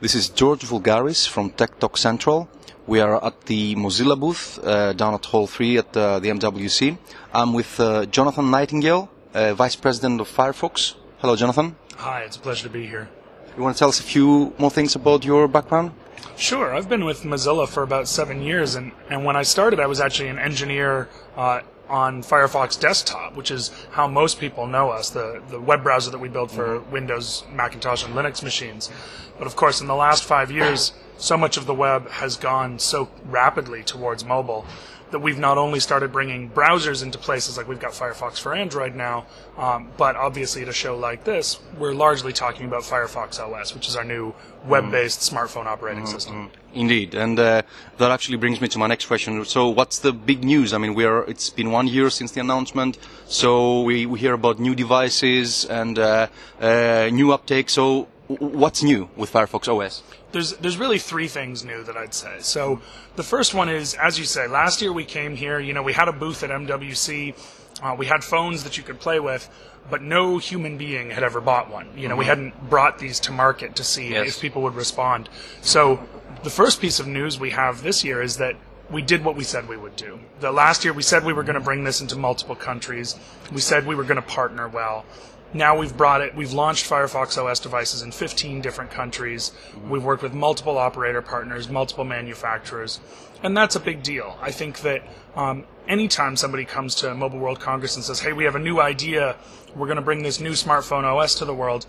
This is George Vulgaris from Tech Talk Central. We are at the Mozilla booth uh, down at Hall 3 at uh, the MWC. I'm with uh, Jonathan Nightingale, uh, Vice President of Firefox. Hello, Jonathan. Hi, it's a pleasure to be here. You want to tell us a few more things about your background? Sure, I've been with Mozilla for about seven years, and, and when I started, I was actually an engineer uh, on Firefox Desktop, which is how most people know us, the, the web browser that we build for mm-hmm. Windows, Macintosh, and Linux machines. But of course, in the last five years, so much of the web has gone so rapidly towards mobile that we've not only started bringing browsers into places like we've got Firefox for Android now, um, but obviously at a show like this, we're largely talking about Firefox OS, which is our new web-based mm. smartphone operating mm-hmm. system. Indeed, and uh, that actually brings me to my next question. So, what's the big news? I mean, we are. It's been one year since the announcement, so we, we hear about new devices and uh, uh, new uptake. So, what's new with Firefox OS? There's there's really three things new that I'd say. So the first one is, as you say, last year we came here. You know, we had a booth at MWC. Uh, we had phones that you could play with, but no human being had ever bought one. You know, mm-hmm. we hadn't brought these to market to see yes. if people would respond. So the first piece of news we have this year is that we did what we said we would do. The last year we said we were going to bring this into multiple countries. We said we were going to partner well now we've brought it, we've launched Firefox OS devices in 15 different countries. Mm-hmm. We've worked with multiple operator partners, multiple manufacturers, and that's a big deal. I think that um, anytime somebody comes to Mobile World Congress and says, hey, we have a new idea, we're going to bring this new smartphone OS to the world,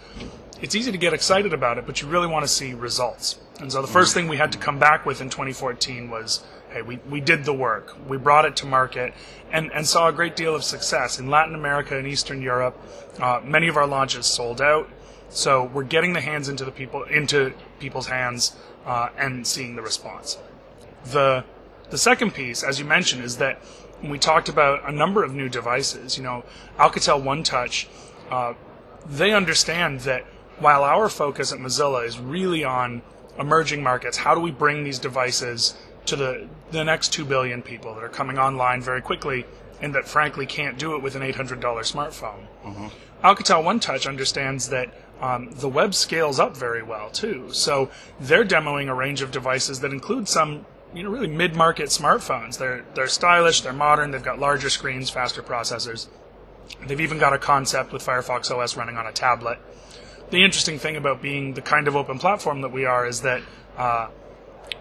it's easy to get excited about it, but you really want to see results. And so the first thing we had to come back with in 2014 was hey, we, we did the work. We brought it to market and, and saw a great deal of success in Latin America and Eastern Europe. Uh, many of our launches sold out. So we're getting the hands into the people into people's hands uh, and seeing the response. The the second piece, as you mentioned, is that we talked about a number of new devices, you know, Alcatel One Touch, uh, they understand that while our focus at Mozilla is really on emerging markets, how do we bring these devices to the the next two billion people that are coming online very quickly, and that frankly can't do it with an eight hundred dollar smartphone. Mm-hmm. Alcatel One Touch understands that um, the web scales up very well too, so they're demoing a range of devices that include some you know really mid market smartphones. They're they're stylish, they're modern, they've got larger screens, faster processors. They've even got a concept with Firefox OS running on a tablet. The interesting thing about being the kind of open platform that we are is that uh,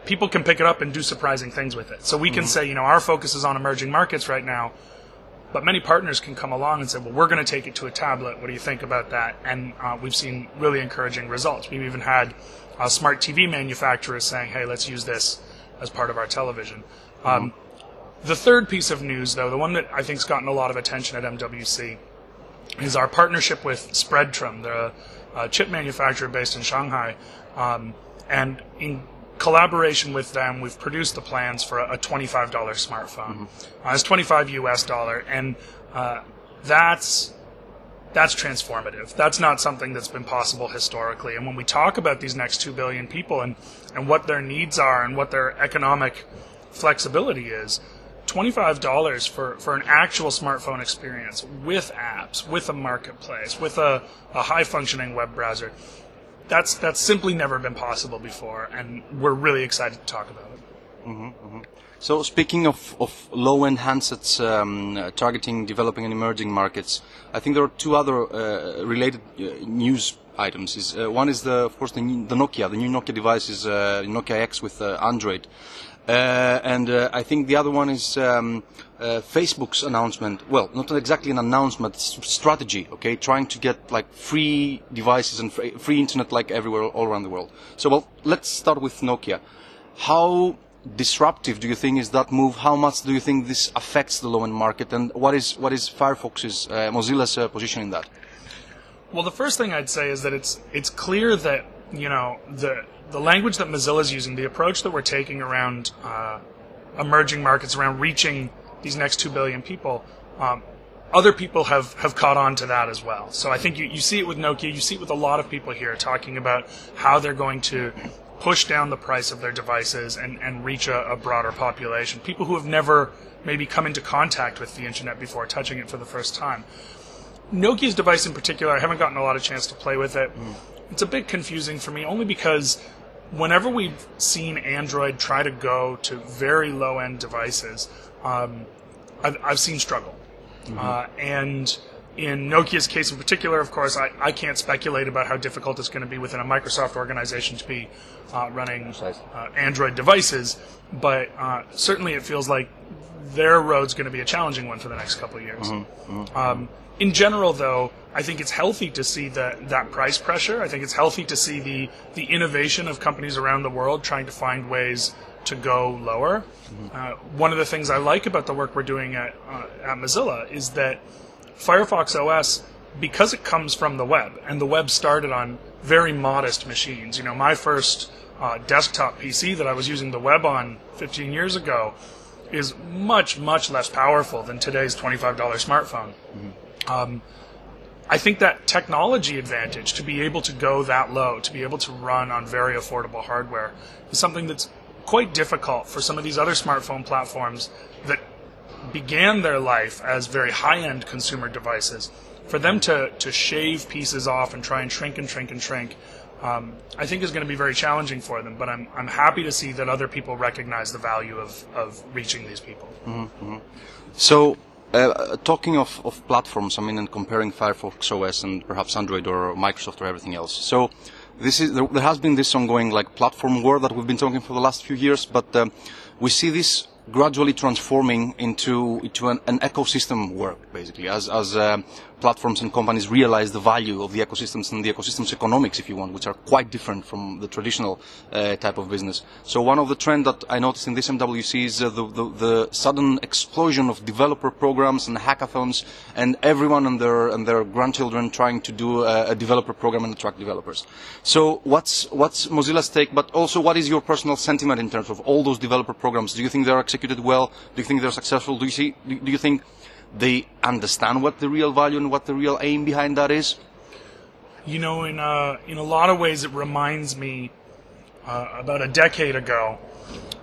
people can pick it up and do surprising things with it. So we can mm-hmm. say, you know, our focus is on emerging markets right now, but many partners can come along and say, well, we're going to take it to a tablet. What do you think about that? And uh, we've seen really encouraging results. We've even had uh, smart TV manufacturers saying, hey, let's use this as part of our television. Mm-hmm. Um, the third piece of news, though, the one that I think's gotten a lot of attention at MWC, is our partnership with Spreadtrum, the uh, chip manufacturer based in Shanghai. Um, and in collaboration with them, we've produced the plans for a, $25 smartphone. Mm-hmm. Uh, it's 25 US dollar, and uh, that's that's transformative. That's not something that's been possible historically. And when we talk about these next two billion people and and what their needs are and what their economic flexibility is, $25 for, for an actual smartphone experience with apps, with a marketplace, with a, a high functioning web browser that's that's simply never been possible before, and we're really excited to talk about it. Mm-hmm, mm-hmm. So, speaking of, of low-end handsets um, targeting developing and emerging markets, I think there are two other uh, related uh, news items. Is uh, one is the, of course, the, the, Nokia, the new Nokia device is uh, Nokia X with uh, Android. Uh, and uh, I think the other one is um, uh, Facebook's announcement. Well, not exactly an announcement, strategy. Okay, trying to get like free devices and free, free internet like everywhere, all around the world. So, well, let's start with Nokia. How disruptive do you think is that move? How much do you think this affects the low-end market? And what is what is Firefox's uh, Mozilla's uh, position in that? Well, the first thing I'd say is that it's it's clear that you know the the language that Mozilla is using, the approach that we're taking around uh, emerging markets, around reaching these next two billion people, um, other people have, have caught on to that as well. So I think you, you see it with Nokia, you see it with a lot of people here talking about how they're going to push down the price of their devices and, and reach a, a broader population. People who have never maybe come into contact with the internet before, touching it for the first time. Nokia's device in particular, I haven't gotten a lot of chance to play with it. Mm. It's a bit confusing for me, only because whenever we've seen Android try to go to very low end devices, um, I've, I've seen struggle. Uh, and in Nokia's case in particular, of course, I, I can't speculate about how difficult it's going to be within a Microsoft organization to be uh, running uh, Android devices, but uh, certainly it feels like their road's going to be a challenging one for the next couple of years. Um, in general, though, I think it's healthy to see that that price pressure. I think it's healthy to see the the innovation of companies around the world trying to find ways to go lower. Uh, one of the things I like about the work we're doing at uh, at Mozilla is that Firefox OS, because it comes from the web, and the web started on very modest machines. You know, my first uh, desktop PC that I was using the web on 15 years ago is much much less powerful than today's $25 smartphone. Um, I think that technology advantage to be able to go that low, to be able to run on very affordable hardware, is something that's quite difficult for some of these other smartphone platforms that began their life as very high-end consumer devices. For them to, to shave pieces off and try and shrink and shrink and shrink, um, I think is going to be very challenging for them. But I'm, I'm happy to see that other people recognize the value of, of reaching these people. So, uh, talking of, of platforms, I mean, and comparing Firefox OS and perhaps Android or Microsoft or everything else. So, this is there, there has been this ongoing like platform war that we've been talking for the last few years, but um, we see this gradually transforming into into an, an ecosystem work, basically, as as um platforms and companies realize the value of the ecosystems and the ecosystems economics, if you want, which are quite different from the traditional uh, type of business. So one of the trends that I noticed in this MWC is uh, the, the the sudden explosion of developer programs and hackathons, and everyone and their and their grandchildren trying to do a, a developer program and attract developers. So what's what's Mozilla's take, but also what is your personal sentiment in terms of all those developer programs? Do you think they're executed well? Do you think they're successful? Do you see? Do you think they understand what the real value and what the real aim behind that is? You know, in uh, in a lot of ways, it reminds me uh, about a decade ago.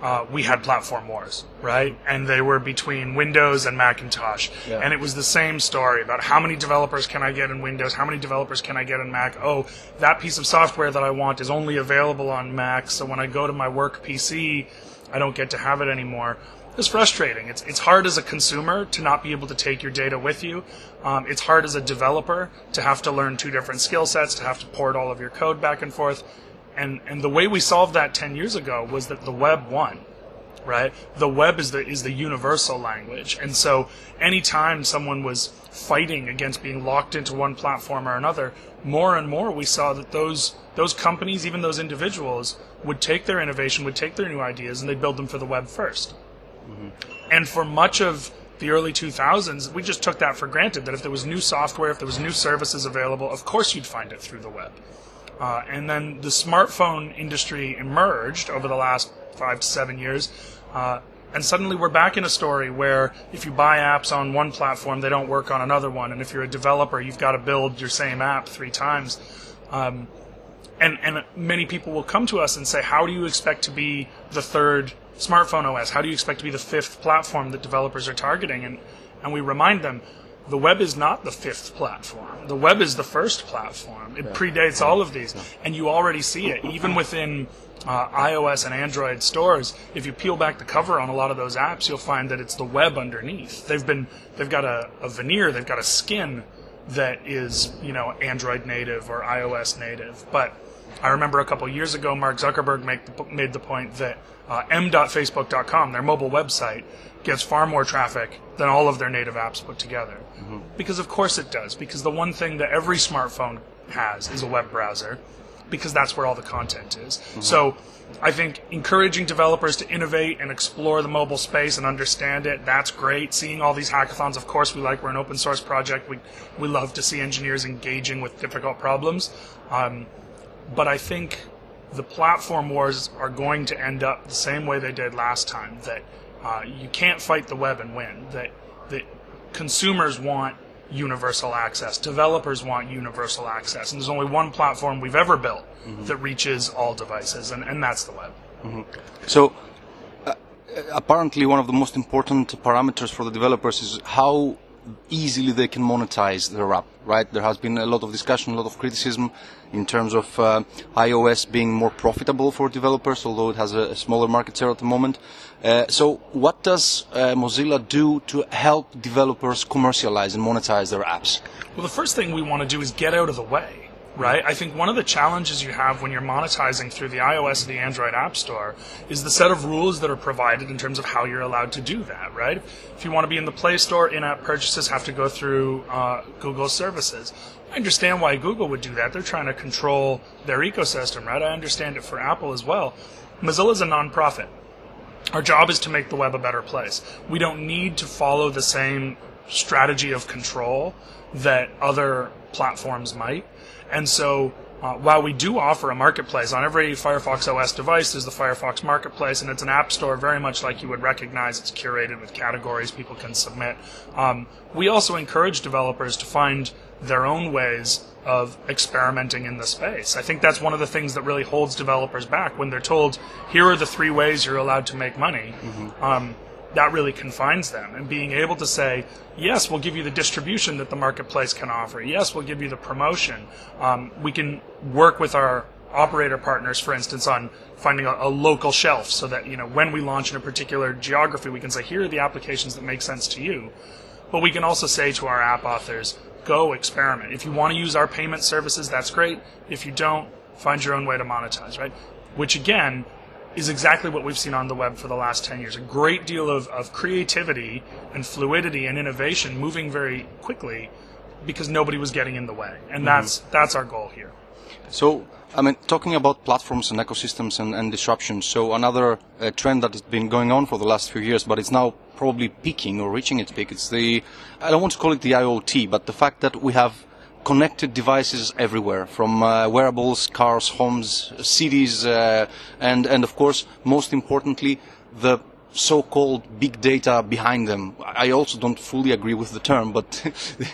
Uh, we had platform wars, right? And they were between Windows and Macintosh. Yeah. And it was the same story about how many developers can I get in Windows? How many developers can I get in Mac? Oh, that piece of software that I want is only available on Mac. So when I go to my work PC, I don't get to have it anymore. It's frustrating. It's, it's hard as a consumer to not be able to take your data with you. Um, it's hard as a developer to have to learn two different skill sets, to have to port all of your code back and forth. And, and the way we solved that 10 years ago was that the web won right? The web is the is the universal language, and so anytime someone was fighting against being locked into one platform or another, more and more we saw that those those companies, even those individuals, would take their innovation, would take their new ideas, and they'd build them for the web 1st And for much of the early 2000s, we just took that for granted that if there was new software, if there was new services available, of course you'd find it through the web. Uh, and then the smartphone industry emerged over the last five to seven years. Uh, and suddenly we're back in a story where if you buy apps on one platform, they don't work on another one. And if you're a developer, you've got to build your same app three times. Um, and, and many people will come to us and say, How do you expect to be the third smartphone OS? How do you expect to be the fifth platform that developers are targeting? And, and we remind them, the web is not the fifth platform. The web is the first platform. It predates all of these. And you already see it, even within uh, iOS and Android stores. If you peel back the cover on a lot of those apps, you'll find that it's the web underneath. They've been, they've got a, a veneer, they've got a skin that is, you know, Android native or iOS native. But I remember a couple years ago, Mark Zuckerberg make the, made the point that uh, m.facebook.com, their mobile website, gets far more traffic than all of their native apps put together. Because of course it does. Because the one thing that every smartphone has is a web browser, because that's where all the content is. So I think encouraging developers to innovate and explore the mobile space and understand it, that's great. Seeing all these hackathons, of course, we like. We're an open source project. We, we love to see engineers engaging with difficult problems. Um, but I think the platform wars are going to end up the same way they did last time. That uh, you can't fight the web and win. That that consumers want universal access, developers want universal access, and there's only one platform we've ever built that reaches all devices, and, and that's the web. So, uh, apparently, one of the most important parameters for the developers is how easily they can monetize their app, right? There has been a lot of discussion, a lot of criticism in terms of uh, iOS being more profitable for developers, although it has a, a smaller market share at the moment. Uh, so what does uh, Mozilla do to help developers commercialize and monetize their apps? Well, the first thing we want to do is get out of the way right? I think one of the challenges you have when you're monetizing through the iOS or the Android App Store is the set of rules that are provided in terms of how you're allowed to do that, right? If you want to be in the Play Store, in-app purchases have to go through uh, Google services. I understand why Google would do that. They're trying to control their ecosystem, right? I understand it for Apple as well. Mozilla is a nonprofit. Our job is to make the web a better place. We don't need to follow the same strategy of control that other platforms might. And so uh, while we do offer a marketplace on every Firefox OS device, there's the Firefox Marketplace, and it's an app store very much like you would recognize. It's curated with categories people can submit. Um, we also encourage developers to find their own ways of experimenting in the space. I think that's one of the things that really holds developers back when they're told, here are the three ways you're allowed to make money. Mm-hmm. Um, that really confines them. And being able to say, yes, we'll give you the distribution that the marketplace can offer. Yes, we'll give you the promotion. Um, we can work with our operator partners, for instance, on finding a, a, local shelf so that, you know, when we launch in a particular geography, we can say, here are the applications that make sense to you. But we can also say to our app authors, go experiment. If you want to use our payment services, that's great. If you don't, find your own way to monetize, right? Which again, is exactly what we've seen on the web for the last 10 years. A great deal of, of creativity and fluidity and innovation moving very quickly because nobody was getting in the way. And mm-hmm. that's, that's our goal here. So, I mean, talking about platforms and ecosystems and, and disruption, so another uh, trend that has been going on for the last few years, but it's now probably peaking or reaching its peak, it's the, I don't want to call it the IoT, but the fact that we have connected devices everywhere, from uh, wearables, cars, homes, cities, uh, and, and of course, most importantly, the so-called big data behind them. I also don't fully agree with the term, but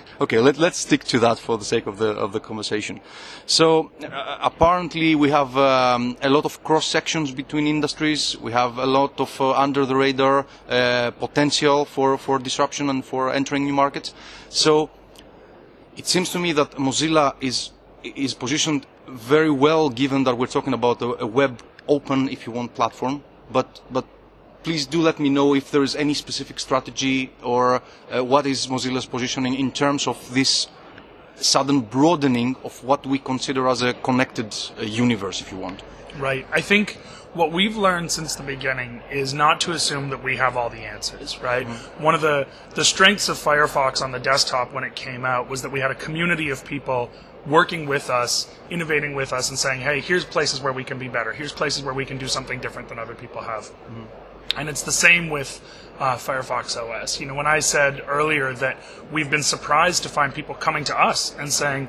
okay, let, us stick to that for the sake of the of the conversation. So uh, apparently, we have um, a lot of cross sections between industries. We have a lot of uh, under the radar uh, potential for for disruption and for entering new markets. So it seems to me that Mozilla is is positioned very well, given that we're talking about a, a web open, if you want, platform. But but please do let me know if there is any specific strategy or uh, what is Mozilla's positioning in terms of this sudden broadening of what we consider as a connected uh, universe, if you want. Right. I think what we've learned since the beginning is not to assume that we have all the answers, right? Mm-hmm. One of the, the strengths of Firefox on the desktop when it came out was that we had a community of people working with us, innovating with us, and saying, hey, here's places where we can be better. Here's places where we can do something different than other people have. Mm-hmm. And it's the same with uh, Firefox OS. You know, when I said earlier that we've been surprised to find people coming to us and saying,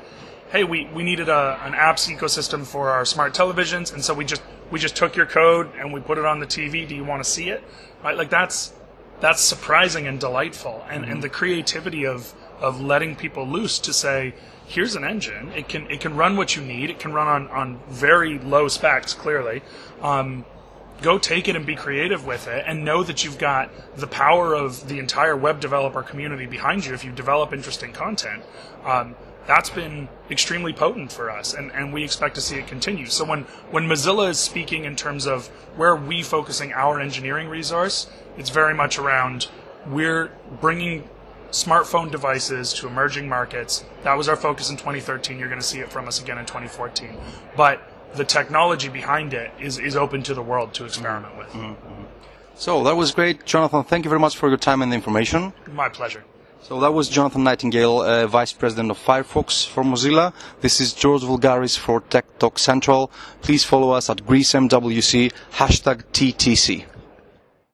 hey, we, we needed a, an apps ecosystem for our smart televisions, and so we just we just took your code and we put it on the TV. Do you want to see it? Right? Like that's that's surprising and delightful, and mm-hmm. and the creativity of of letting people loose to say, here's an engine. It can it can run what you need. It can run on on very low specs. Clearly. Um, go take it and be creative with it and know that you've got the power of the entire web developer community behind you if you develop interesting content um, that's been extremely potent for us, and, and we expect to see it continue. So when, when Mozilla is speaking in terms of where are we focusing our engineering resource, it's very much around we're bringing smartphone devices to emerging markets. That was our focus in 2013. You're going to see it from us again in 2014. But the technology behind it is, is open to the world to experiment with. Mm-hmm. So that was great, Jonathan. Thank you very much for your time and the information. My pleasure. So that was Jonathan Nightingale, uh, Vice President of Firefox for Mozilla. This is George Vulgaris for Tech Talk Central. Please follow us at GreeceMWC, hashtag TTC.